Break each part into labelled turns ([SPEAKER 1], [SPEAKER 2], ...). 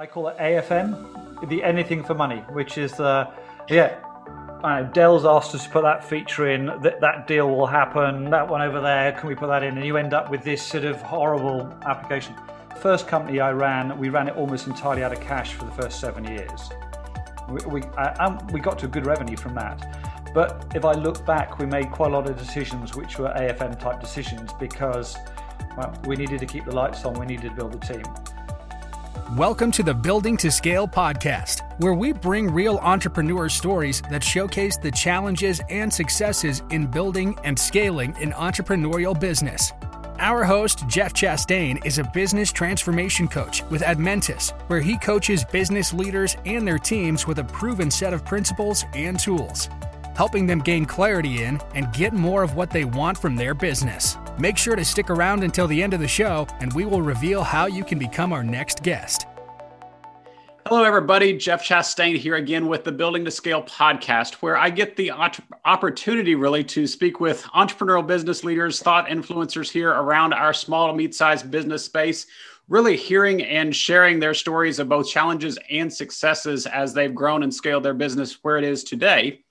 [SPEAKER 1] I call it AFM, the anything for money, which is the yeah. Uh, Dell's asked us to put that feature in. That that deal will happen. That one over there. Can we put that in? And you end up with this sort of horrible application. First company I ran, we ran it almost entirely out of cash for the first seven years. We we, uh, we got to good revenue from that. But if I look back, we made quite a lot of decisions which were AFM type decisions because well, we needed to keep the lights on. We needed to build the team.
[SPEAKER 2] Welcome to the Building to Scale podcast, where we bring real entrepreneur stories that showcase the challenges and successes in building and scaling an entrepreneurial business. Our host, Jeff Chastain, is a business transformation coach with Admentis, where he coaches business leaders and their teams with a proven set of principles and tools, helping them gain clarity in and get more of what they want from their business. Make sure to stick around until the end of the show, and we will reveal how you can become our next guest.
[SPEAKER 3] Hello, everybody. Jeff Chastain here again with the Building to Scale podcast, where I get the opportunity really to speak with entrepreneurial business leaders, thought influencers here around our small to mid sized business space, really hearing and sharing their stories of both challenges and successes as they've grown and scaled their business where it is today.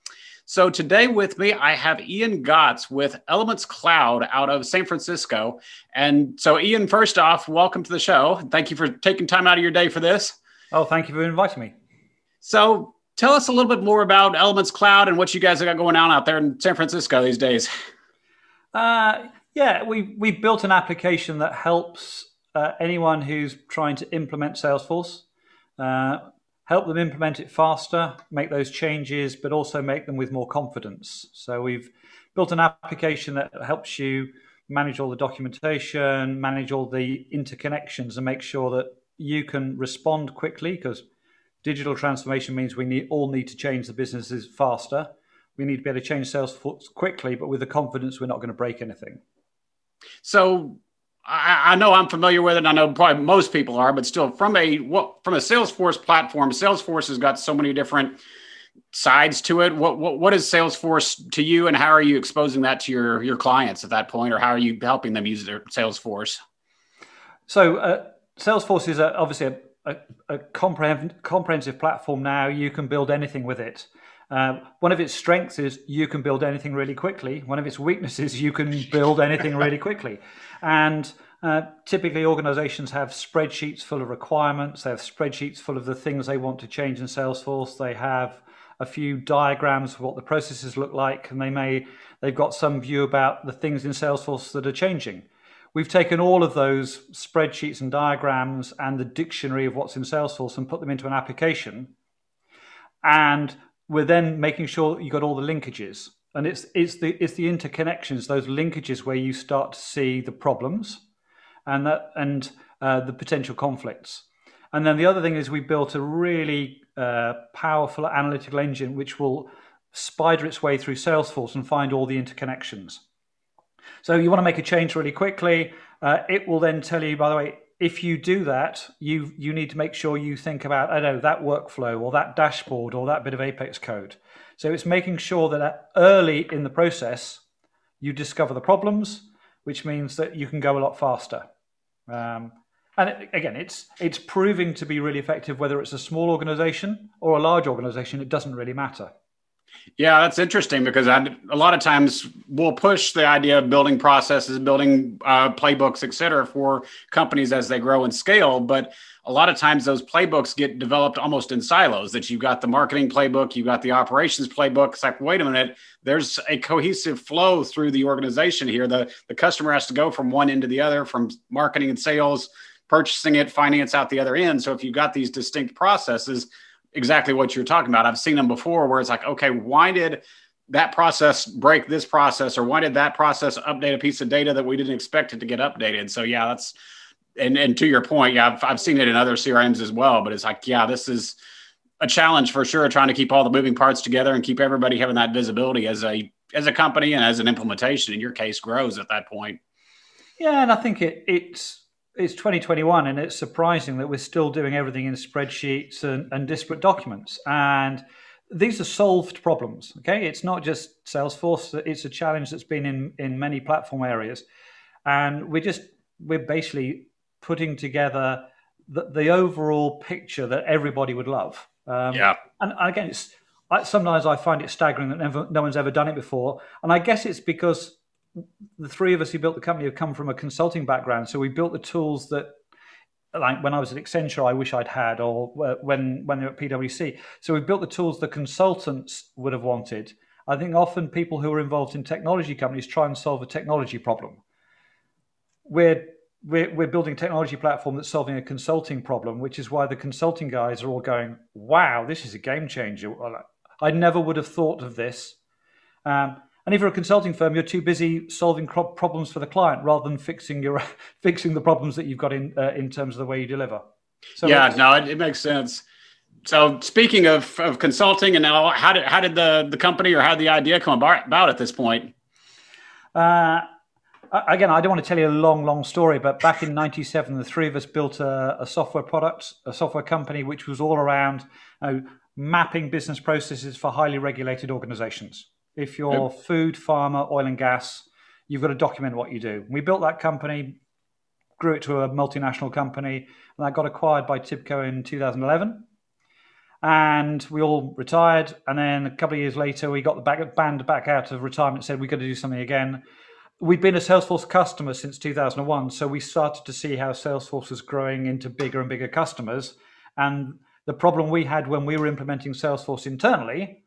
[SPEAKER 3] So today with me, I have Ian Gotts with Elements Cloud out of San Francisco. And so, Ian, first off, welcome to the show. Thank you for taking time out of your day for this.
[SPEAKER 1] Oh, thank you for inviting me.
[SPEAKER 3] So, tell us a little bit more about Elements Cloud and what you guys have got going on out there in San Francisco these days.
[SPEAKER 1] Uh, yeah, we we built an application that helps uh, anyone who's trying to implement Salesforce. Uh, help them implement it faster, make those changes, but also make them with more confidence. So we've built an application that helps you manage all the documentation, manage all the interconnections, and make sure that you can respond quickly because digital transformation means we need, all need to change the businesses faster. We need to be able to change Salesforce quickly, but with the confidence we're not going to break anything.
[SPEAKER 3] So I, I, know I'm familiar with it. And I know probably most people are, but still, from a what from a Salesforce platform, Salesforce has got so many different sides to it. What what what is Salesforce to you, and how are you exposing that to your your clients at that point, or how are you helping them use their Salesforce?
[SPEAKER 1] So, uh, Salesforce is a, obviously a, a, a comprehensive, comprehensive platform. Now you can build anything with it. Uh, one of its strengths is you can build anything really quickly. One of its weaknesses, you can build anything really quickly. And uh, typically, organizations have spreadsheets full of requirements. They have spreadsheets full of the things they want to change in Salesforce. They have a few diagrams of what the processes look like, and they may they've got some view about the things in Salesforce that are changing. We've taken all of those spreadsheets and diagrams and the dictionary of what's in Salesforce and put them into an application. And we're then making sure that you've got all the linkages. And it's it's the it's the interconnections, those linkages where you start to see the problems and that and uh, the potential conflicts. And then the other thing is we built a really uh, powerful analytical engine which will spider its way through Salesforce and find all the interconnections. So you want to make a change really quickly. Uh, it will then tell you, by the way, if you do that, you you need to make sure you think about I know that workflow or that dashboard or that bit of Apex code. So it's making sure that early in the process you discover the problems, which means that you can go a lot faster. Um, and it, again, it's it's proving to be really effective whether it's a small organization or a large organization. It doesn't really matter.
[SPEAKER 3] Yeah, that's interesting because I, a lot of times we'll push the idea of building processes, building uh, playbooks, et cetera, for companies as they grow and scale. But a lot of times those playbooks get developed almost in silos that you've got the marketing playbook, you've got the operations playbook. It's like, wait a minute, there's a cohesive flow through the organization here. The, the customer has to go from one end to the other, from marketing and sales, purchasing it, finance out the other end. So if you've got these distinct processes, exactly what you're talking about. I've seen them before where it's like, okay, why did that process break this process, or why did that process update a piece of data that we didn't expect it to get updated? So yeah, that's and and to your point, yeah, I've, I've seen it in other CRMs as well. But it's like, yeah, this is a challenge for sure, trying to keep all the moving parts together and keep everybody having that visibility as a as a company and as an implementation. In your case, grows at that point.
[SPEAKER 1] Yeah, and I think it it's it's 2021 and it's surprising that we're still doing everything in spreadsheets and, and disparate documents and these are solved problems okay it's not just salesforce it's a challenge that's been in in many platform areas and we're just we're basically putting together the, the overall picture that everybody would love.
[SPEAKER 3] Um, yeah.
[SPEAKER 1] And again, it's I, sometimes I find it staggering that never, no one's ever done it before, and I guess it's because the three of us who built the company have come from a consulting background, so we built the tools that like when I was at Accenture, I wish I'd had, or when when they were at PwC. So we built the tools the consultants would have wanted. I think often people who are involved in technology companies try and solve a technology problem. We're we're, we're building a technology platform that's solving a consulting problem, which is why the consulting guys are all going, "Wow, this is a game changer." I never would have thought of this. Um, and if you're a consulting firm, you're too busy solving problems for the client rather than fixing your fixing the problems that you've got in uh, in terms of the way you deliver.
[SPEAKER 3] So yeah, no, it, it, makes sense. So speaking of, of consulting, and now how did how did the the company or how did the idea come about, at this point?
[SPEAKER 1] Uh, again, I don't want to tell you a long, long story, but back in '97, the three of us built a, a, software product, a software company, which was all around uh, mapping business processes for highly regulated organizations. If you're yep. food, pharma, oil and gas, you've got to document what you do. We built that company, grew it to a multinational company, and that got acquired by Tibco in 2011. And we all retired. And then a couple of years later, we got the back, band back out of retirement, said we've got to do something again. We've been a Salesforce customer since 2001. So we started to see how Salesforce was growing into bigger and bigger customers. And the problem we had when we were implementing Salesforce internally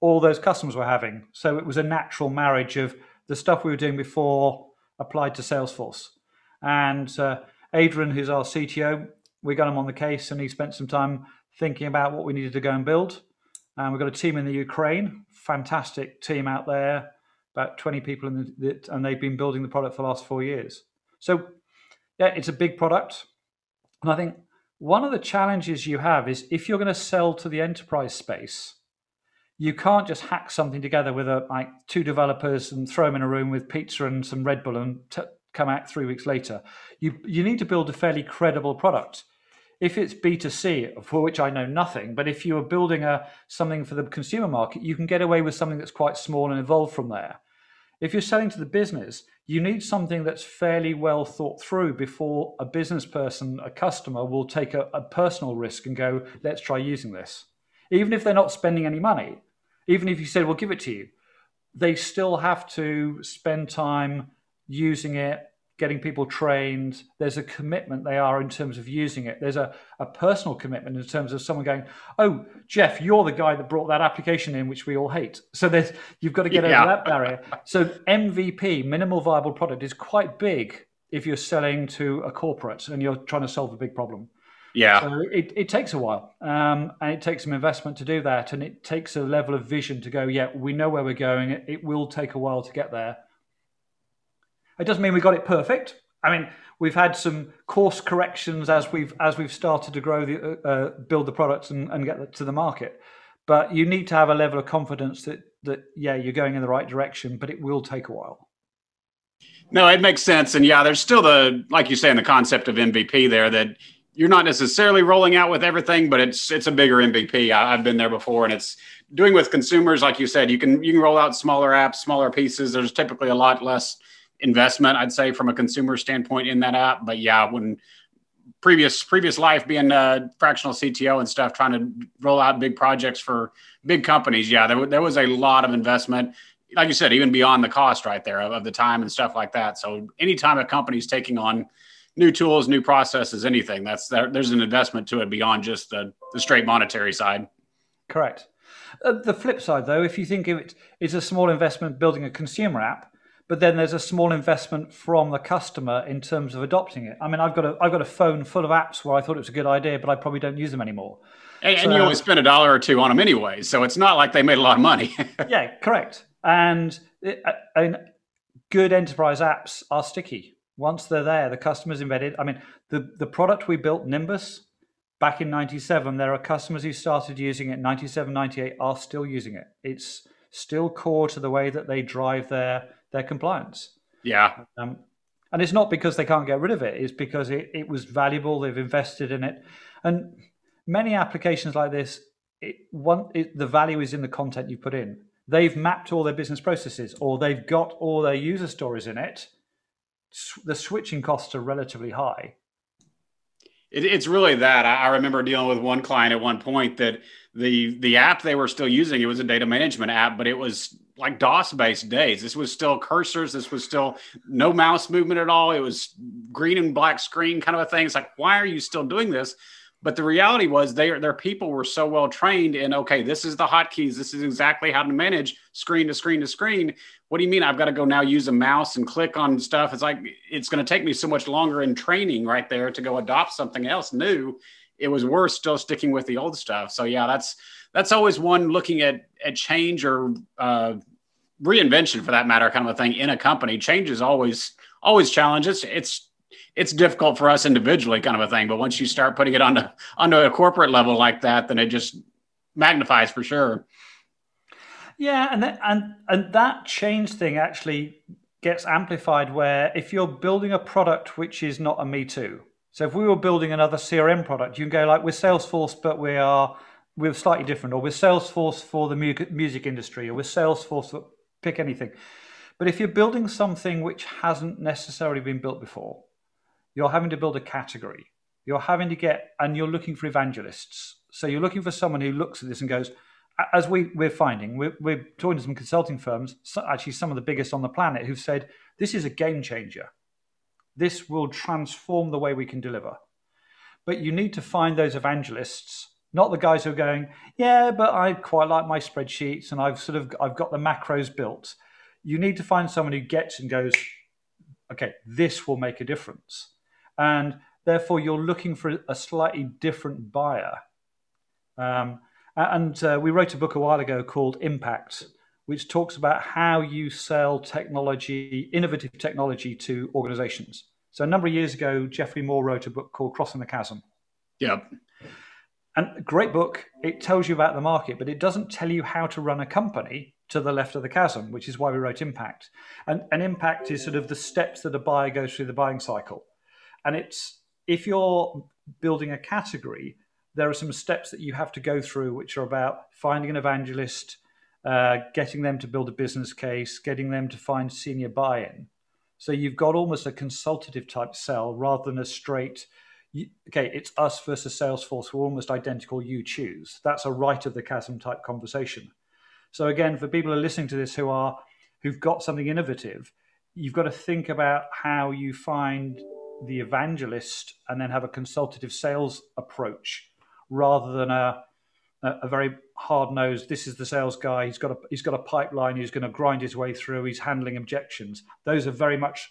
[SPEAKER 1] all those customers were having. So it was a natural marriage of the stuff we were doing before applied to Salesforce. And uh, Adrian, who's our CTO, we got him on the case and he spent some time thinking about what we needed to go and build. And we've got a team in the Ukraine, fantastic team out there, about 20 people in the, and they've been building the product for the last four years. So, yeah, it's a big product. And I think one of the challenges you have is if you're going to sell to the enterprise space, you can't just hack something together with a, like two developers and throw them in a room with pizza and some Red Bull and t- come out three weeks later. You you need to build a fairly credible product. If it's B2C, for which I know nothing, but if you are building a something for the consumer market, you can get away with something that's quite small and evolve from there. If you're selling to the business, you need something that's fairly well thought through before a business person, a customer, will take a, a personal risk and go, let's try using this even if they're not spending any money, even if you said, we'll give it to you, they still have to spend time using it, getting people trained. There's a commitment they are in terms of using it. There's a, a personal commitment in terms of someone going, Oh, Jeff, you're the guy that brought that application in, which we all hate. So there's, you've got to get yeah. over that barrier. So MVP, minimal viable product, is quite big if you're selling to a corporate and you're trying to solve a big problem.
[SPEAKER 3] Yeah.
[SPEAKER 1] So it, it takes a while um, and it takes some investment to do that. And it takes a level of vision to go, yeah, we know where we're going. It, it will take a while to get there. It doesn't mean we got it perfect. I mean, we've had some course corrections as we've as we've started to grow the uh, uh build the products and, and get to the market. But you need to have a level of confidence that that yeah, you're going in the right direction, but it will take a while.
[SPEAKER 3] No, it makes sense. And yeah, there's still the, like you say, in the concept of MVP there that you're not necessarily rolling out with everything, but it's it's a bigger MVP. I, have been there before, and it's doing with consumers, like you said, you can you can roll out smaller apps, smaller pieces. There's typically a lot less investment, I'd say, from a consumer standpoint in that app. But yeah, when previous previous life being a fractional CTO and stuff, trying to roll out big projects for big companies, yeah, there, there was a lot of investment. Like you said, even beyond the cost right there of, of the time and stuff like that. So anytime a company's taking on new tools, new processes, anything. That's there's an investment to it beyond just the, the straight monetary side.
[SPEAKER 1] Correct. Uh, the flip side, though, if you think of it, it's a small investment building a consumer app, but then there's a small investment from the customer in terms of adopting it. I mean, I've got a I've got a phone full of apps where I thought it was a good idea, but I probably don't use them anymore.
[SPEAKER 3] And, so, and you only spend a dollar or two on them anyway, so it's not like they made a lot of money.
[SPEAKER 1] yeah, correct. And, it, uh, and good enterprise apps are sticky once they're there, the customer's embedded. I mean, the, the product we built, Nimbus, back in 97, there are customers who started using it 97, 98 are still using it. It's still core to the way that they drive their, their compliance.
[SPEAKER 3] Yeah.
[SPEAKER 1] Um, and it's not because they can't get rid of it, it's because it, it was valuable, they've invested in it. And many applications like this, it, one, it, the value is in the content you put in. They've mapped all their business processes or they've got all their user stories in it the switching costs are relatively high.
[SPEAKER 3] It, it's really that. I, I remember dealing with one client at one point that the the app they were still using it was a data management app, but it was like DOS based days. This was still cursors. This was still no mouse movement at all. It was green and black screen kind of a thing. It's like, why are you still doing this? But the reality was they, their people were so well trained in, okay, this is the hotkeys. This is exactly how to manage screen to screen to screen. What do you mean I've got to go now use a mouse and click on stuff? It's like, it's going to take me so much longer in training right there to go adopt something else new. It was worse still sticking with the old stuff. So yeah, that's, that's always one looking at, at change or uh, reinvention for that matter, kind of a thing in a company. Change is always, always challenges. It's, it's difficult for us individually kind of a thing but once you start putting it onto onto a corporate level like that then it just magnifies for sure
[SPEAKER 1] yeah and and and that change thing actually gets amplified where if you're building a product which is not a me too so if we were building another crm product you can go like we're salesforce but we are we're slightly different or we're salesforce for the music industry or we're salesforce for pick anything but if you're building something which hasn't necessarily been built before you're having to build a category. You're having to get, and you're looking for evangelists. So you're looking for someone who looks at this and goes, as we, we're finding, we're, we're talking to some consulting firms, actually some of the biggest on the planet, who've said, this is a game changer. This will transform the way we can deliver. But you need to find those evangelists, not the guys who are going, yeah, but I quite like my spreadsheets and I've sort of I've got the macros built. You need to find someone who gets and goes, okay, this will make a difference and therefore you're looking for a slightly different buyer. Um, and uh, we wrote a book a while ago called Impact, which talks about how you sell technology, innovative technology to organizations. So a number of years ago, Geoffrey Moore wrote a book called Crossing the Chasm.
[SPEAKER 3] Yeah.
[SPEAKER 1] And great book. It tells you about the market, but it doesn't tell you how to run a company to the left of the chasm, which is why we wrote Impact. And, and Impact is sort of the steps that a buyer goes through the buying cycle. And it's if you're building a category, there are some steps that you have to go through, which are about finding an evangelist, uh, getting them to build a business case, getting them to find senior buy in. So you've got almost a consultative type sell rather than a straight, okay, it's us versus Salesforce. We're almost identical. You choose. That's a right of the chasm type conversation. So again, for people who are listening to this who are who've got something innovative, you've got to think about how you find the evangelist and then have a consultative sales approach rather than a a very hard nosed. This is the sales guy. He's got a he's got a pipeline. He's going to grind his way through. He's handling objections. Those are very much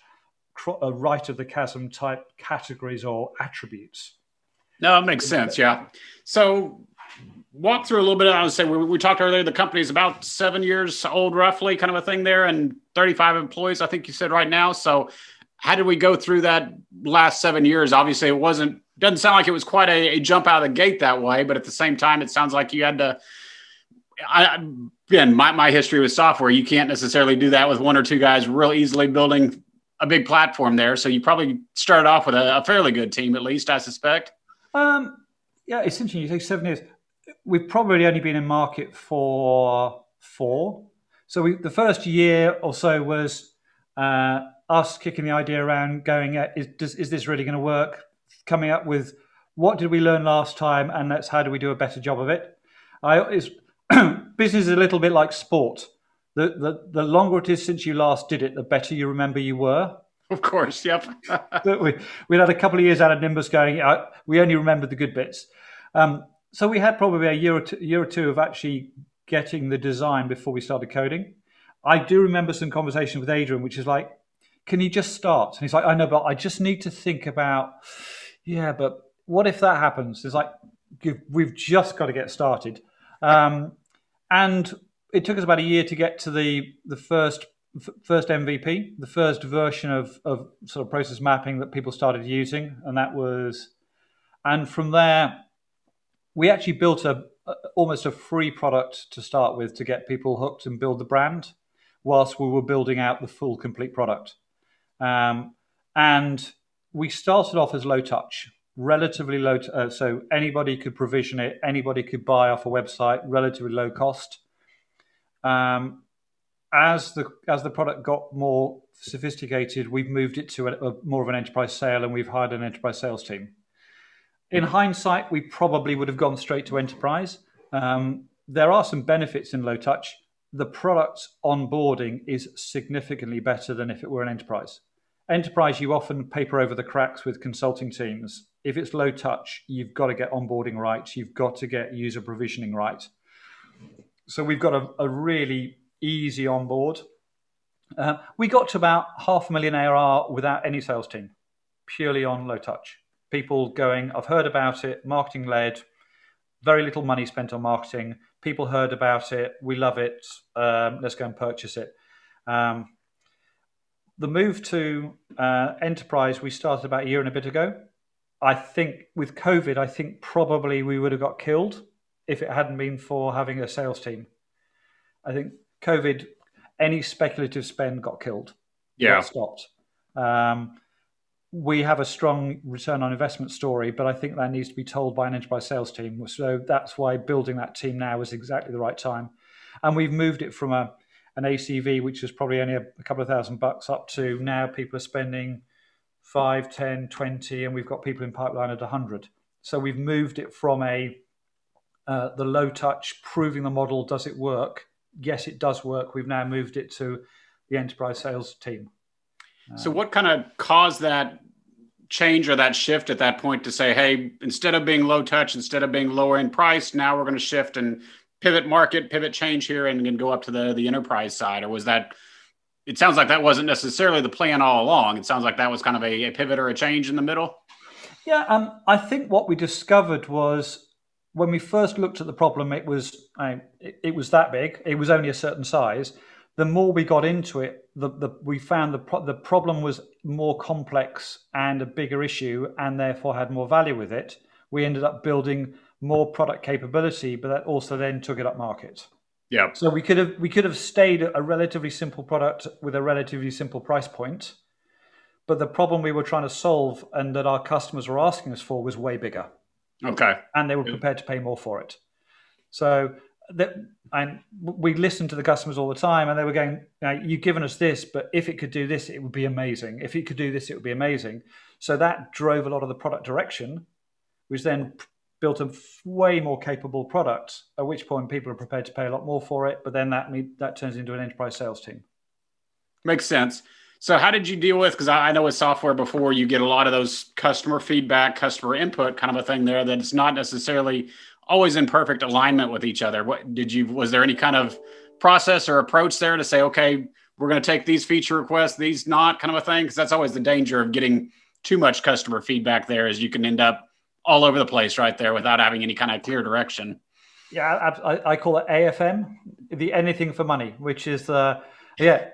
[SPEAKER 1] a uh, right of the chasm type categories or attributes.
[SPEAKER 3] No, it makes sense. Yeah. So walk through a little bit. I would say we, we talked earlier. The company is about seven years old, roughly, kind of a thing there, and 35 employees. I think you said right now. So how did we go through that last seven years? Obviously, it wasn't doesn't sound like it was quite a, a jump out of the gate that way, but at the same time, it sounds like you had to. I, again, my, my history with software, you can't necessarily do that with one or two guys real easily building a big platform there. So you probably started off with a, a fairly good team, at least, I suspect.
[SPEAKER 1] Um, yeah, it's interesting. You say seven years. We've probably only been in market for four. So we, the first year or so was uh, us kicking the idea around, going, is, does, is this really going to work? Coming up with what did we learn last time, and that's how do we do a better job of it. I, business is a little bit like sport. The, the, the longer it is since you last did it, the better you remember you were.
[SPEAKER 3] Of course, yep.
[SPEAKER 1] we, we had a couple of years out of Nimbus going, uh, we only remembered the good bits. Um, so we had probably a year or, two, year or two of actually getting the design before we started coding. I do remember some conversation with Adrian, which is like, can you just start? And he's like, I know, but I just need to think about, yeah, but what if that happens? It's like, we've just got to get started. Um, and it took us about a year to get to the, the first first MVP, the first version of, of sort of process mapping that people started using. And that was, and from there, we actually built a, a almost a free product to start with to get people hooked and build the brand whilst we were building out the full complete product. Um, and we started off as low touch, relatively low. T- uh, so anybody could provision it, anybody could buy off a website, relatively low cost. Um, as the as the product got more sophisticated, we've moved it to a, a, more of an enterprise sale, and we've hired an enterprise sales team. In hindsight, we probably would have gone straight to enterprise. Um, there are some benefits in low touch. The product onboarding is significantly better than if it were an enterprise. Enterprise, you often paper over the cracks with consulting teams. If it's low touch, you've got to get onboarding right. You've got to get user provisioning right. So we've got a, a really easy onboard. Uh, we got to about half a million ARR without any sales team, purely on low touch. People going, I've heard about it, marketing led, very little money spent on marketing. People heard about it, we love it, um, let's go and purchase it. Um, the move to uh, enterprise we started about a year and a bit ago. I think with COVID, I think probably we would have got killed if it hadn't been for having a sales team. I think COVID, any speculative spend got killed.
[SPEAKER 3] Yeah,
[SPEAKER 1] got stopped. Um, we have a strong return on investment story, but I think that needs to be told by an enterprise sales team. So that's why building that team now is exactly the right time. And we've moved it from a an ACV, which was probably only a, a, couple of thousand bucks, up to now people are spending 5, 10, 20, and we've got people in pipeline at 100. So we've moved it from a uh, the low touch, proving the model, does it work? Yes, it does work. We've now moved it to the enterprise sales team.
[SPEAKER 3] So, what kind of caused that change or that shift at that point to say, hey, instead of being low touch, instead of being lower in price, now we're going to shift and pivot market, pivot change here, and, and go up to the the enterprise side, or was that? It sounds like that wasn't necessarily the plan all along. It sounds like that was kind of a, a pivot or a change in the middle.
[SPEAKER 1] Yeah, um, I think what we discovered was when we first looked at the problem, it was uh, it, it, was that big. It was only a certain size. The more we got into it, the, the we found the pro- the problem was more complex and a bigger issue, and therefore had more value with it. We ended up building more product capability, but that also then took it up market.
[SPEAKER 3] Yeah.
[SPEAKER 1] So we could have we could have stayed a relatively simple product with a relatively simple price point, but the problem we were trying to solve and that our customers were asking us for was way bigger.
[SPEAKER 3] Okay.
[SPEAKER 1] And they were prepared to pay more for it. So that and we listened to the customers all the time and they were going you've given us this but if it could do this it would be amazing if it could do this it would be amazing so that drove a lot of the product direction which then built a way more capable product, at which point people are prepared to pay a lot more for it. But then that that turns into an enterprise sales team.
[SPEAKER 3] Makes sense. So how did you deal with? Because I know with software before you get a lot of those customer feedback, customer input kind of a thing there that it's not necessarily always in perfect alignment with each other. What did you? Was there any kind of process or approach there to say, okay, we're going to take these feature requests, these not, kind of a thing? Because that's always the danger of getting too much customer feedback. There is you can end up all over the place right there without having any kind of clear direction.
[SPEAKER 1] Yeah, I, I call it AFM, the anything for money, which is uh, yeah.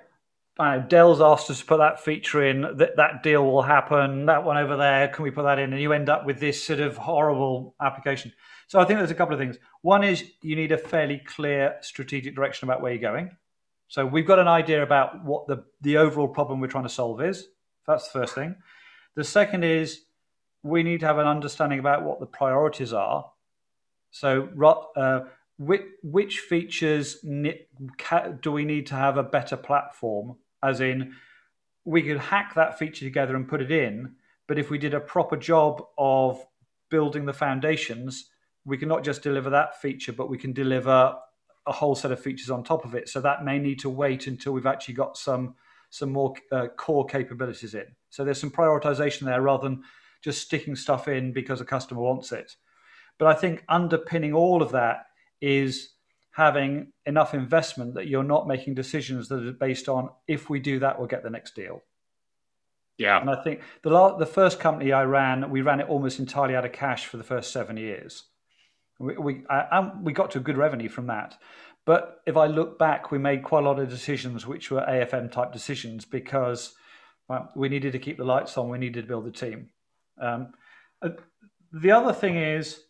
[SPEAKER 1] Dell's asked us to put that feature in. That that deal will happen. That one over there, can we put that in? And you end up with this sort of horrible application. So I think there's a couple of things. One is you need a fairly clear strategic direction about where you're going. So we've got an idea about what the the overall problem we're trying to solve is. That's the first thing. The second is we need to have an understanding about what the priorities are. So, uh, which, which features do we need to have a better platform? As in, we could hack that feature together and put it in, but if we did a proper job of building the foundations, we can not just deliver that feature, but we can deliver a whole set of features on top of it. So that may need to wait until we've actually got some some more uh, core capabilities in. So there's some prioritization there rather than just sticking stuff in because a customer wants it. But I think underpinning all of that is having enough investment that you're not making decisions that are based on if we do that, we'll get the next deal.
[SPEAKER 3] Yeah.
[SPEAKER 1] And I think the la- the first company I ran, we ran it almost entirely out of cash for the first seven years. We we, I, we got to good revenue from that. But if I look back, we made quite a lot of decisions which were AFM type decisions because well, we needed to keep the lights on, we needed to build the team. Um, uh, the other thing is,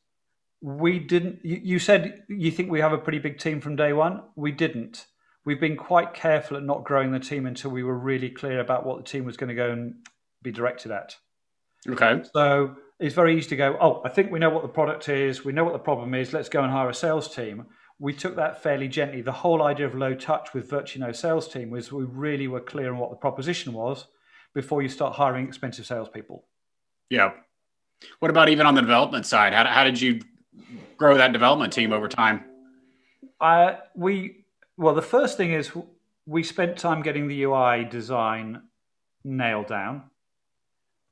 [SPEAKER 1] we didn't. You, you said you think we have a pretty big team from day one. We didn't. We've been quite careful at not growing the team until we were really clear about what the team was going to go and be directed at.
[SPEAKER 3] Okay.
[SPEAKER 1] So it's very easy to go, oh, I think we know what the product is, we know what the problem is, let's go and hire a sales team. We took that fairly gently. The whole idea of low touch with virtually no sales team was we really were clear on what the proposition was before you start hiring expensive salespeople.
[SPEAKER 3] Yeah. What about even on the development side? How, how did you grow that development team over time?
[SPEAKER 1] Uh, we well, the first thing is we spent time getting the UI design nailed down,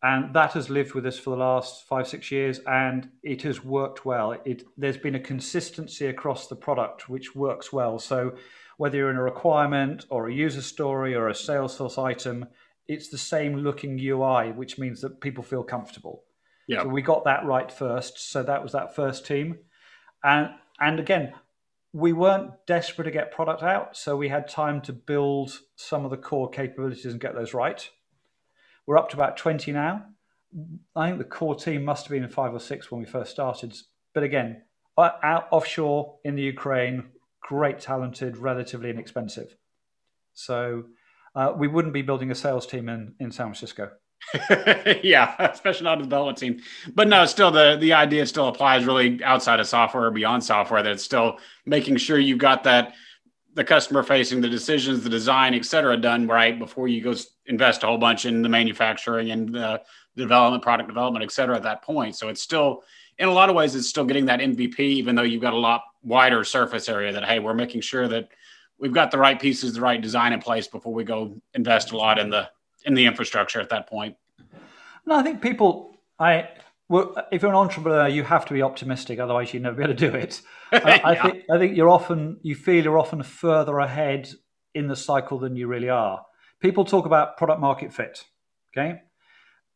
[SPEAKER 1] and that has lived with us for the last five six years, and it has worked well. It there's been a consistency across the product which works well. So whether you're in a requirement or a user story or a Salesforce item, it's the same looking UI, which means that people feel comfortable. Yeah. So we got that right first. So that was that first team. And and again, we weren't desperate to get product out, so we had time to build some of the core capabilities and get those right. We're up to about 20 now. I think the core team must have been five or six when we first started. But again, out offshore in the Ukraine, great, talented, relatively inexpensive. So uh, we wouldn't be building a sales team in, in San Francisco.
[SPEAKER 3] yeah, especially not a development team. But no, still the the idea still applies really outside of software or beyond software. That it's still making sure you've got that the customer facing, the decisions, the design, et cetera, done right before you go invest a whole bunch in the manufacturing and the development, product development, et cetera, at that point. So it's still in a lot of ways it's still getting that MVP, even though you've got a lot wider surface area. That hey, we're making sure that we've got the right pieces, the right design in place before we go invest a lot in the in the infrastructure at that point.
[SPEAKER 1] No, I think people, I well, if you're an entrepreneur, you have to be optimistic, otherwise you'd never be able to do it. I, I think I think you're often you feel you're often further ahead in the cycle than you really are. People talk about product market fit. Okay,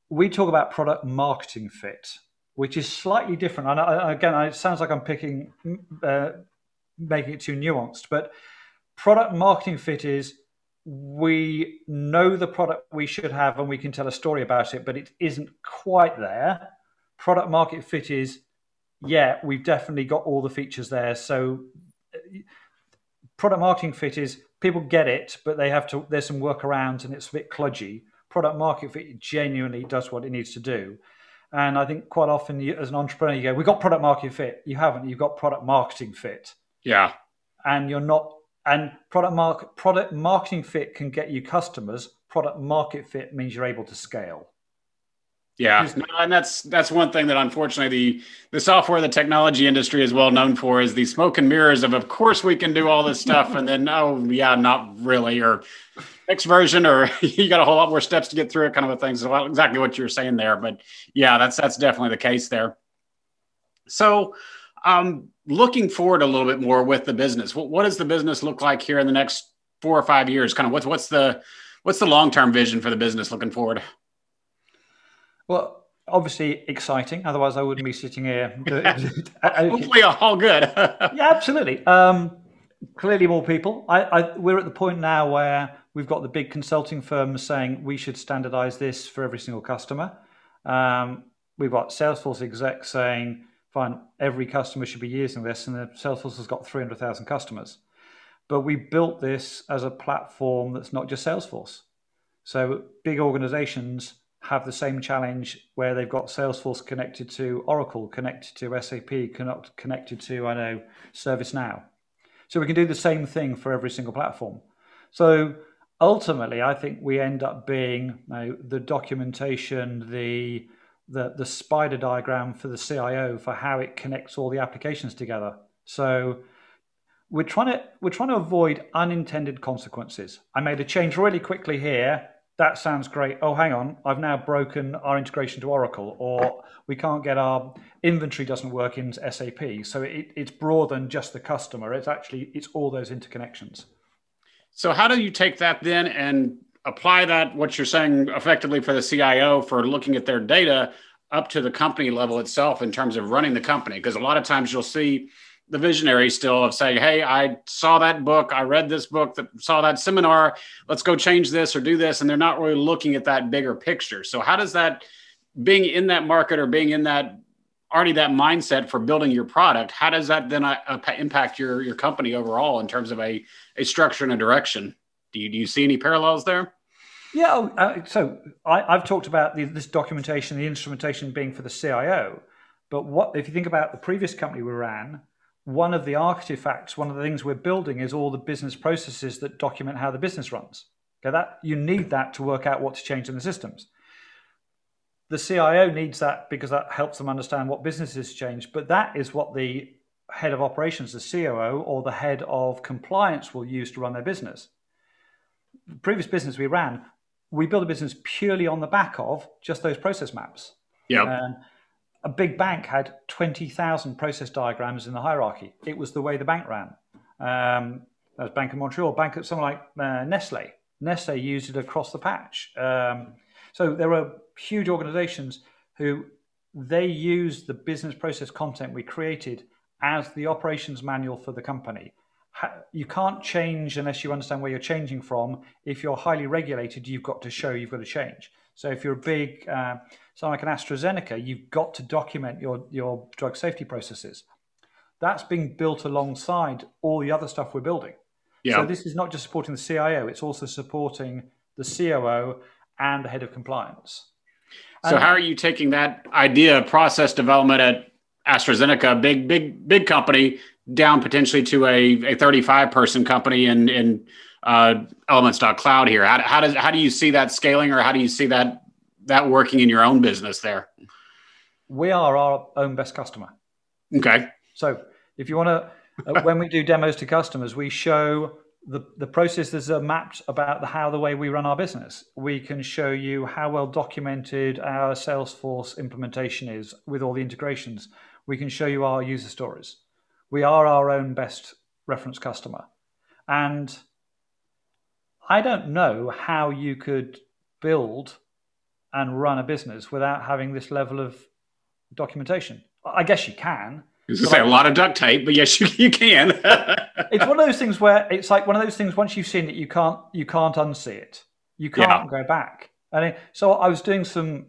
[SPEAKER 1] we talk about product marketing fit, which is slightly different. And I, again, it sounds like I'm picking, uh, making it too nuanced, but product marketing fit is we know the product we should have and we can tell a story about it, but it isn't quite there. Product market fit is, yeah, we've definitely got all the features there. So, product marketing fit is people get it, but they have to, there's some workarounds and it's a bit kludgy. Product market fit genuinely does what it needs to do. And I think quite often, you, as an entrepreneur, you go, "We've got product market fit." You haven't. You've got product marketing fit.
[SPEAKER 3] Yeah.
[SPEAKER 1] And you're not and product market product marketing fit can get you customers. Product market fit means you're able to scale.
[SPEAKER 3] Yeah, and that's that's one thing that unfortunately the the software, the technology industry is well known for is the smoke and mirrors of of course we can do all this stuff, and then oh yeah, not really, or next version, or you got a whole lot more steps to get through it, kind of a thing. So exactly what you're saying there, but yeah, that's that's definitely the case there. So um, looking forward a little bit more with the business. What, what does the business look like here in the next four or five years? Kind of what's what's the what's the long term vision for the business looking forward?
[SPEAKER 1] Well, obviously exciting. Otherwise, I wouldn't be sitting here.
[SPEAKER 3] Hopefully, all good.
[SPEAKER 1] yeah, absolutely. Um, clearly, more people. I, I, we're at the point now where we've got the big consulting firms saying we should standardize this for every single customer. Um, we've got Salesforce execs saying fine, every customer should be using this, and Salesforce has got 300,000 customers. But we built this as a platform that's not just Salesforce. So big organizations have the same challenge where they've got Salesforce connected to Oracle, connected to SAP, connected to, I know, ServiceNow. So we can do the same thing for every single platform. So ultimately, I think we end up being you know, the documentation, the the, the spider diagram for the CIO for how it connects all the applications together. So we're trying to we're trying to avoid unintended consequences. I made a change really quickly here. That sounds great. Oh, hang on, I've now broken our integration to Oracle, or we can't get our inventory doesn't work in SAP. So it, it's broader than just the customer. It's actually it's all those interconnections.
[SPEAKER 3] So how do you take that then and apply that what you're saying effectively for the CIO for looking at their data up to the company level itself in terms of running the company. Because a lot of times you'll see the visionary still of saying hey i saw that book. I read this book that saw that seminar. Let's go change this or do this. And they're not really looking at that bigger picture. So how does that being in that market or being in that already that mindset for building your product how does that then uh, impact your your company overall in terms of a a structure and a direction do you, do you see any parallels there?
[SPEAKER 1] Yeah, oh, uh, so I, have talked about the, this documentation, the instrumentation being for the CIO. But what if you think about the previous company we ran? One of the artifacts, one of the things we're building is all the business processes that document how the business runs. Okay, that you need that to work out what to change in the systems. the CIO needs that because that helps them understand what businesses change. But that is what the head of operations, the COO, or the head of compliance will use to run their business. Previous business we ran, we built a business purely on the back of just those process maps.
[SPEAKER 3] Yeah. Um,
[SPEAKER 1] a big bank had 20,000 process diagrams in the hierarchy. It was the way the bank ran. Um, that was Bank of Montreal, Bank of someone like uh, Nestle. Nestle used it across the patch. Um, so there are huge organizations who they use the business process content we created as the operations manual for the company. You can't change unless you understand where you're changing from. If you're highly regulated, you've got to show you've got to change. So if you're a big, uh, something like an AstraZeneca, you've got to document your, your drug safety processes. That's being built alongside all the other stuff we're building. Yeah. So this is not just supporting the CIO, it's also supporting the COO and the head of compliance.
[SPEAKER 3] So how are you taking that idea of process development at AstraZeneca, big, big, big company, down potentially to a, a 35 person company in, in uh, elements.cloud here? How, how does, how do you see that scaling or how do you see that, that working in your own business there?
[SPEAKER 1] We are our own best customer.
[SPEAKER 3] Okay.
[SPEAKER 1] So if you want to, uh, when we do demos to customers, we show the, the processes are mapped about the, how the way we run our business. We can show you how well documented our Salesforce implementation is with all the integrations. We can show you our user stories. We are our own best reference customer. And I don't know how you could build and run a business without having this level of documentation. I guess you can,
[SPEAKER 3] I was say a lot of duct tape, but yes, you, you can.
[SPEAKER 1] it's one of those things where it's like one of those things. Once you've seen it, you can't you can't unsee it. You can't yeah. go back. And so I was doing some.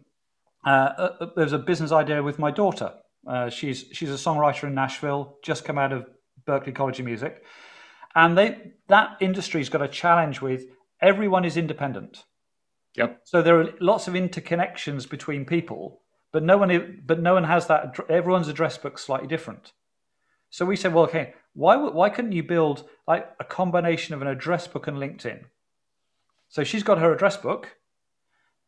[SPEAKER 1] Uh, uh, uh, there's a business idea with my daughter. Uh, she's she's a songwriter in Nashville, just come out of Berklee College of Music, and they that industry's got a challenge with everyone is independent.
[SPEAKER 3] Yep.
[SPEAKER 1] So there are lots of interconnections between people but no one but no one has that everyone's address book slightly different so we said well okay why why couldn't you build like a combination of an address book and linkedin so she's got her address book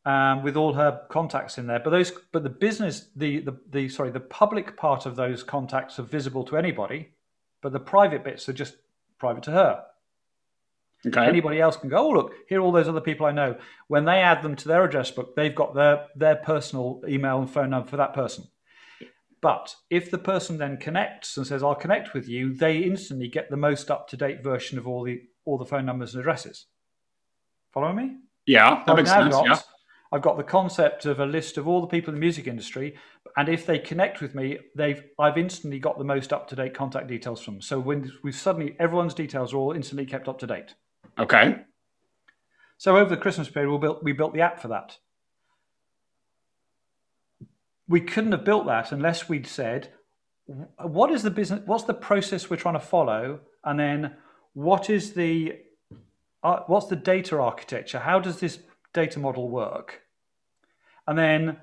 [SPEAKER 1] um, with all her contacts in there but those but the business the, the the sorry the public part of those contacts are visible to anybody but the private bits are just private to her Okay. Anybody else can go, oh, look, here are all those other people I know. When they add them to their address book, they've got their, their personal email and phone number for that person. But if the person then connects and says, I'll connect with you, they instantly get the most up to date version of all the all the phone numbers and addresses. Follow me?
[SPEAKER 3] Yeah, that makes sense.
[SPEAKER 1] Got,
[SPEAKER 3] yeah.
[SPEAKER 1] I've got the concept of a list of all the people in the music industry, and if they connect with me, they've I've instantly got the most up to date contact details from. Them. So when we've suddenly everyone's details are all instantly kept up to date.
[SPEAKER 3] Okay.
[SPEAKER 1] So over the Christmas period, we built, we built the app for that. We couldn't have built that unless we'd said, what is the business, what's the process we're trying to follow? And then what is the, uh, what's the data architecture? How does this data model work? And then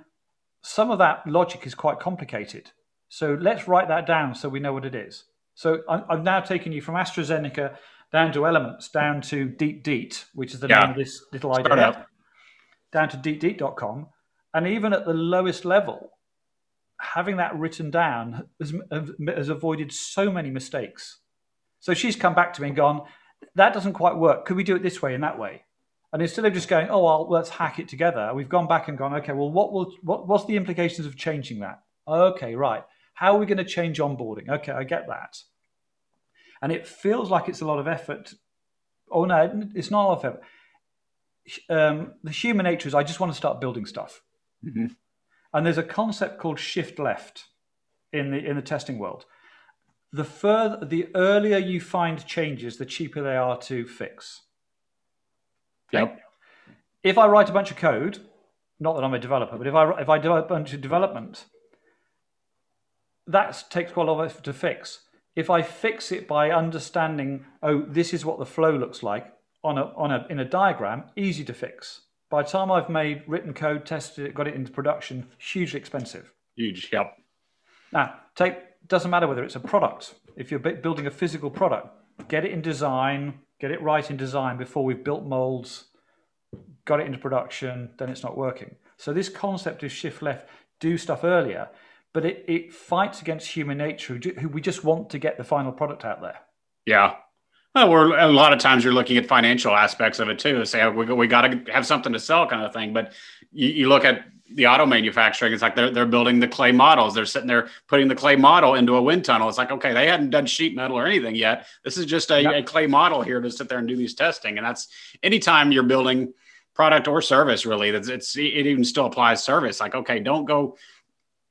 [SPEAKER 1] some of that logic is quite complicated. So let's write that down so we know what it is. So I've now taken you from AstraZeneca down to elements, down to Deet Deet, which is the yeah. name of this little idea, down to deetdeet.com. And even at the lowest level, having that written down has, has avoided so many mistakes. So she's come back to me and gone, that doesn't quite work. Could we do it this way and that way? And instead of just going, oh, well, let's hack it together, we've gone back and gone, okay, well, what will, what, what's the implications of changing that? Okay, right. How are we going to change onboarding? Okay, I get that and it feels like it's a lot of effort. Oh no, it's not a lot of effort. Um, the human nature is I just want to start building stuff, mm-hmm. and there's a concept called shift left in the in the testing world. The further, the earlier you find changes, the cheaper they are to fix.
[SPEAKER 3] Yep.
[SPEAKER 1] If I write a bunch of code, not that I'm a developer, but if I if I do a bunch of development, that takes quite a lot of effort to fix if I fix it by understanding, oh, this is what the flow looks like on a, on a, in a diagram, easy to fix. By the time I've made written code, tested it, got it into production, hugely expensive.
[SPEAKER 3] Huge, yep.
[SPEAKER 1] Now, take doesn't matter whether it's a product. If you're building a physical product, get it in design, get it right in design before we've built molds, got it into production, then it's not working. So this concept of shift left, do stuff earlier, but it, it fights against human nature, who we just want to get the final product out there.
[SPEAKER 3] Yeah. Well, we're a lot of times you're looking at financial aspects of it too. Say oh, we we got to have something to sell, kind of thing. But you, you look at the auto manufacturing, it's like they're they're building the clay models. They're sitting there putting the clay model into a wind tunnel. It's like okay, they hadn't done sheet metal or anything yet. This is just a, yep. a clay model here to sit there and do these testing. And that's anytime you're building product or service, really. That's it's it even still applies service. Like okay, don't go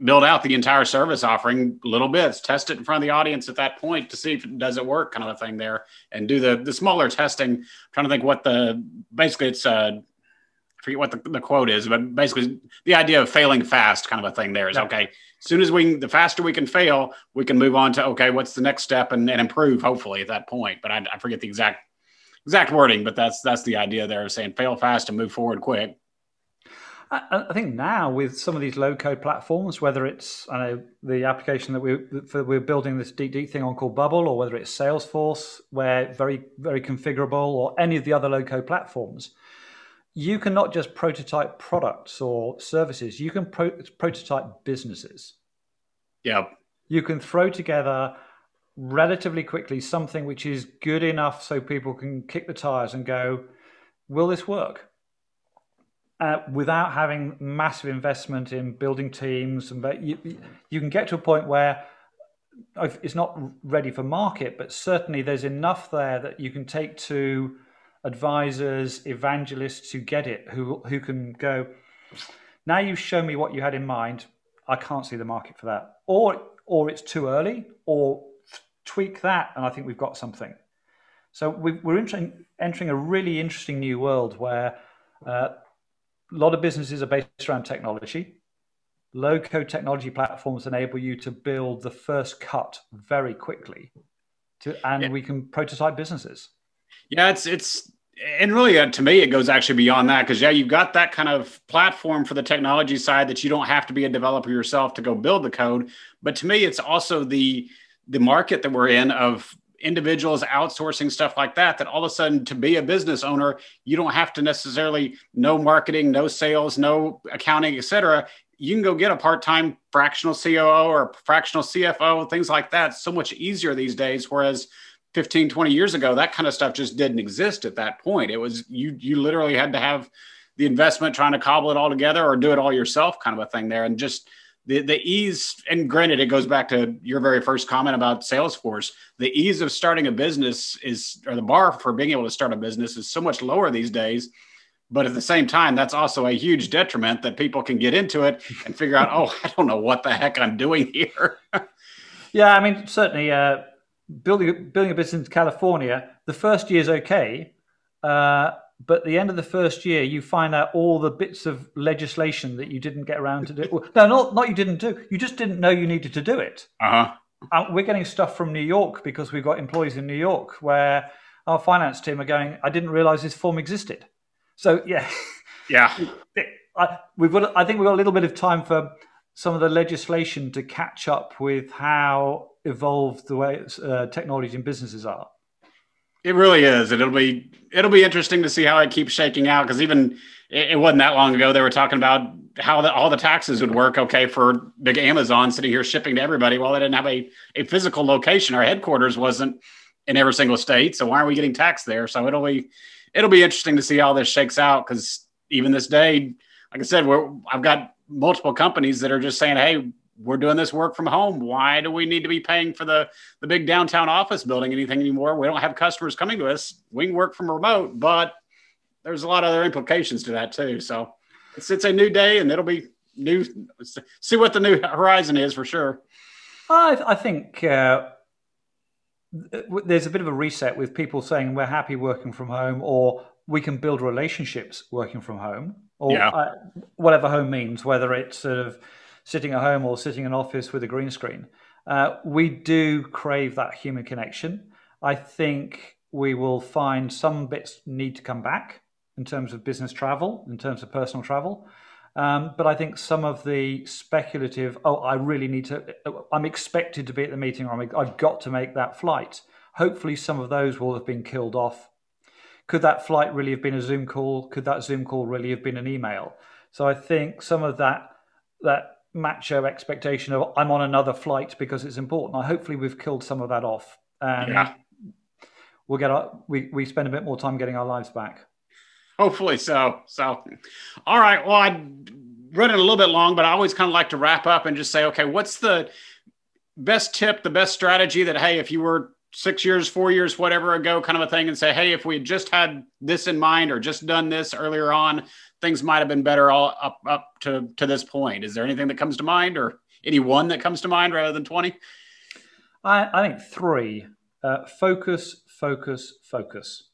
[SPEAKER 3] build out the entire service offering little bits test it in front of the audience at that point to see if it does it work kind of a thing there and do the the smaller testing. I'm trying to think what the basically it's uh I forget what the, the quote is but basically the idea of failing fast kind of a thing there is yeah. okay as soon as we the faster we can fail we can move on to okay what's the next step and, and improve hopefully at that point. But I, I forget the exact exact wording but that's that's the idea there of saying fail fast and move forward quick
[SPEAKER 1] I, I think now with some of these low code platforms, whether it's I know the application that we we're building this deep deep thing on called Bubble, or whether it's Salesforce, where very very configurable, or any of the other low code platforms, you can not just prototype products or services. You can pro- prototype businesses.
[SPEAKER 3] Yeah.
[SPEAKER 1] You can throw together relatively quickly something which is good enough so people can kick the tires and go, "Will this work?" Uh, without having massive investment in building teams. And you, you can get to a point where it's not ready for market, but certainly there's enough there that you can take to advisors, evangelists who get it, who who can go. Now you've shown me what you had in mind. I can't see the market for that, or or it's too early, or tweak that, and I think we've got something. So we are entering, entering a really interesting new world where uh, a lot of businesses are based around technology. Low code technology platforms enable you to build the first cut very quickly, to, and yeah. we can prototype businesses.
[SPEAKER 3] Yeah, it's it's and really uh, to me it goes actually beyond that because yeah you've got that kind of platform for the technology side that you don't have to be a developer yourself to go build the code but to me it's also the the market that we're in of individuals outsourcing stuff like that that all of a sudden to be a business owner you don't have to necessarily know marketing no sales no accounting etc you can go get a part-time fractional coo or fractional cfo things like that. So much easier these days whereas 15 20 years ago that kind of stuff just didn't exist at that point. It was you you literally had to have the investment trying to cobble it all together or do it all yourself kind of a thing there. And just the, the ease and granted it goes back to your very first comment about salesforce the ease of starting a business is or the bar for being able to start a business is so much lower these days. But at the same time that's also a huge detriment that people can get into it and figure out oh i don't know what the heck i'm doing here.
[SPEAKER 1] Yeah i mean certainly uh, building building a business in california the first year is okay. Uh, but at the end of the first year, you find out all the bits of legislation that you didn't get around to do. no, not not you didn't do. You just didn't know you needed to do it.
[SPEAKER 3] Uh
[SPEAKER 1] huh. we're getting stuff from New York because we've got employees in New York where our finance team are going. I didn't realize this form existed. So yeah,
[SPEAKER 3] yeah.
[SPEAKER 1] I, we've got. I think we've got a little bit of time for some of the legislation to catch up with how evolved the way uh, technology and businesses are.
[SPEAKER 3] It really is. It'll be it'll be interesting to see how it keeps shaking out because even it, it, wasn't that long ago they were talking about how the, all the taxes would work. Okay, for big Amazon sitting here shipping to everybody. Well, they didn't have a a physical location. Our headquarters wasn't in every single state, so why are we getting taxed there? So it'll be it'll be interesting to see how this shakes out because even this day, like I said, I've got multiple companies that are just saying, hey, we're doing this work from home. Why do we need to be paying for the the big downtown office building anything anymore? We don't have customers coming to us. We can work from remote, but there's a lot of other implications to that too. So it's it's a new day, and it'll be new. See what the new horizon is for sure.
[SPEAKER 1] I, I think uh, there's a bit of a reset with people saying we're happy working from home, or we can build relationships working from home, or yeah. uh, whatever home means, whether it's sort of sitting at home or sitting in office with a green screen. Uh, we do crave that human connection. I think we will find some bits need to come back in terms of business travel, in terms of personal travel. Um, but I think some of the speculative, oh, I really need to, I'm expected to be at the meeting or i have got to make that flight. Hopefully, some of those will have been killed off. Could that flight really have been a Zoom call? Could that Zoom call really have been an email? So I think some of that that macho expectation of I'm on another flight because it's important. I hopefully we've killed some of that off. And yeah. we'll get our, we we spend a bit more time getting our lives back.
[SPEAKER 3] Hopefully so. So, all right. Well, I running a little bit long, but I always kind of like to wrap up and just say, okay, what's the best tip, the best strategy that hey, if you were six years, four years, whatever ago, kind of a thing, and say, hey, if we had just had this in mind or just done this earlier on, things might have been better all up up to to this point. Is there anything that comes to mind, or any one that comes to mind rather than twenty?
[SPEAKER 1] I, I think three. Uh, focus, focus, focus.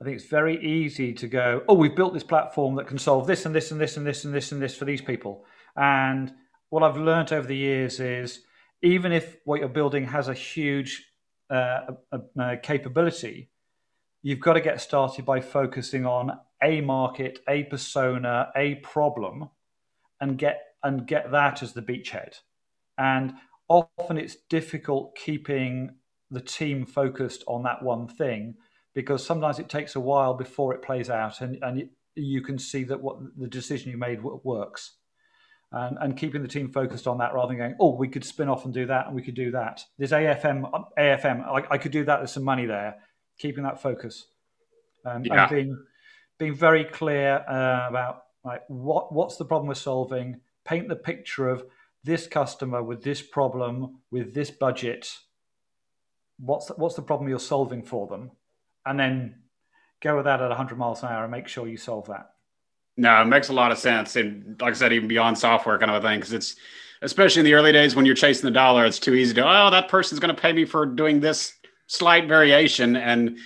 [SPEAKER 1] I think it's very easy to go, oh, we've built this platform that can solve this and this and this and this and this and this for these people. And what I've learned over the years is even if what you're building has a huge uh, a, a capability, you've got to get started by focusing on a market, a persona, a problem, and get and get that as the beachhead. And often it's difficult keeping the team focused on that one thing because sometimes it takes a while before it plays out and, and you can see that what the decision you made works and, and keeping the team focused on that rather than going, oh, we could spin off and do that, and we could do that. There's AFM, AFM. I, I could do that. There's some money there. Keeping that focus um, yeah. and being being very clear uh, about like what what's the problem we're solving. Paint the picture of this customer with this problem with this budget. What's the, what's the problem you're solving for them, and then go with that at 100 miles an hour and make sure you solve that.
[SPEAKER 3] No, it makes a lot of sense. And like I said, even beyond software kind of a thing, because it's especially in the early days when you're chasing the dollar, it's too easy to, oh, that person's going to pay me for doing this slight variation. And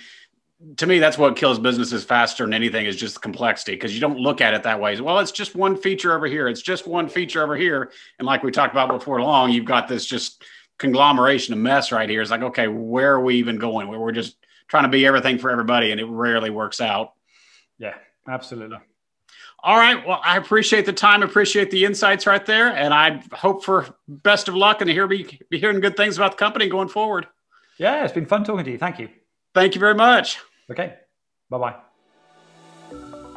[SPEAKER 3] to me, that's what kills businesses faster than anything is just the complexity because you don't look at it that way. Well, it's just one feature over here. It's just one feature over here. And like we talked about before long, you've got this just conglomeration of mess right here. It's like, okay, where are we even going? Where we're just trying to be everything for everybody and it rarely works out.
[SPEAKER 1] Yeah, absolutely.
[SPEAKER 3] All right. Well, I appreciate the time, appreciate the insights right there, and I hope for best of luck and to hear be, be hearing good things about the company going forward.
[SPEAKER 1] Yeah, it's been fun talking to you. Thank you.
[SPEAKER 3] Thank you very much.
[SPEAKER 1] Okay. Bye bye.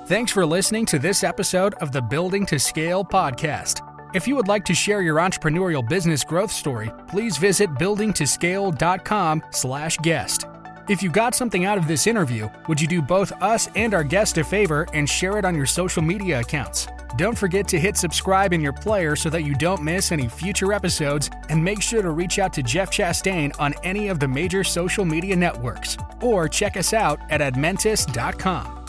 [SPEAKER 2] Thanks for listening to this episode of the Building to Scale podcast. If you would like to share your entrepreneurial business growth story, please visit buildingtoscale.com/guest. If you got something out of this interview, would you do both us and our guest a favor and share it on your social media accounts? Don't forget to hit subscribe in your player so that you don't miss any future episodes, and make sure to reach out to Jeff Chastain on any of the major social media networks, or check us out at admentis.com.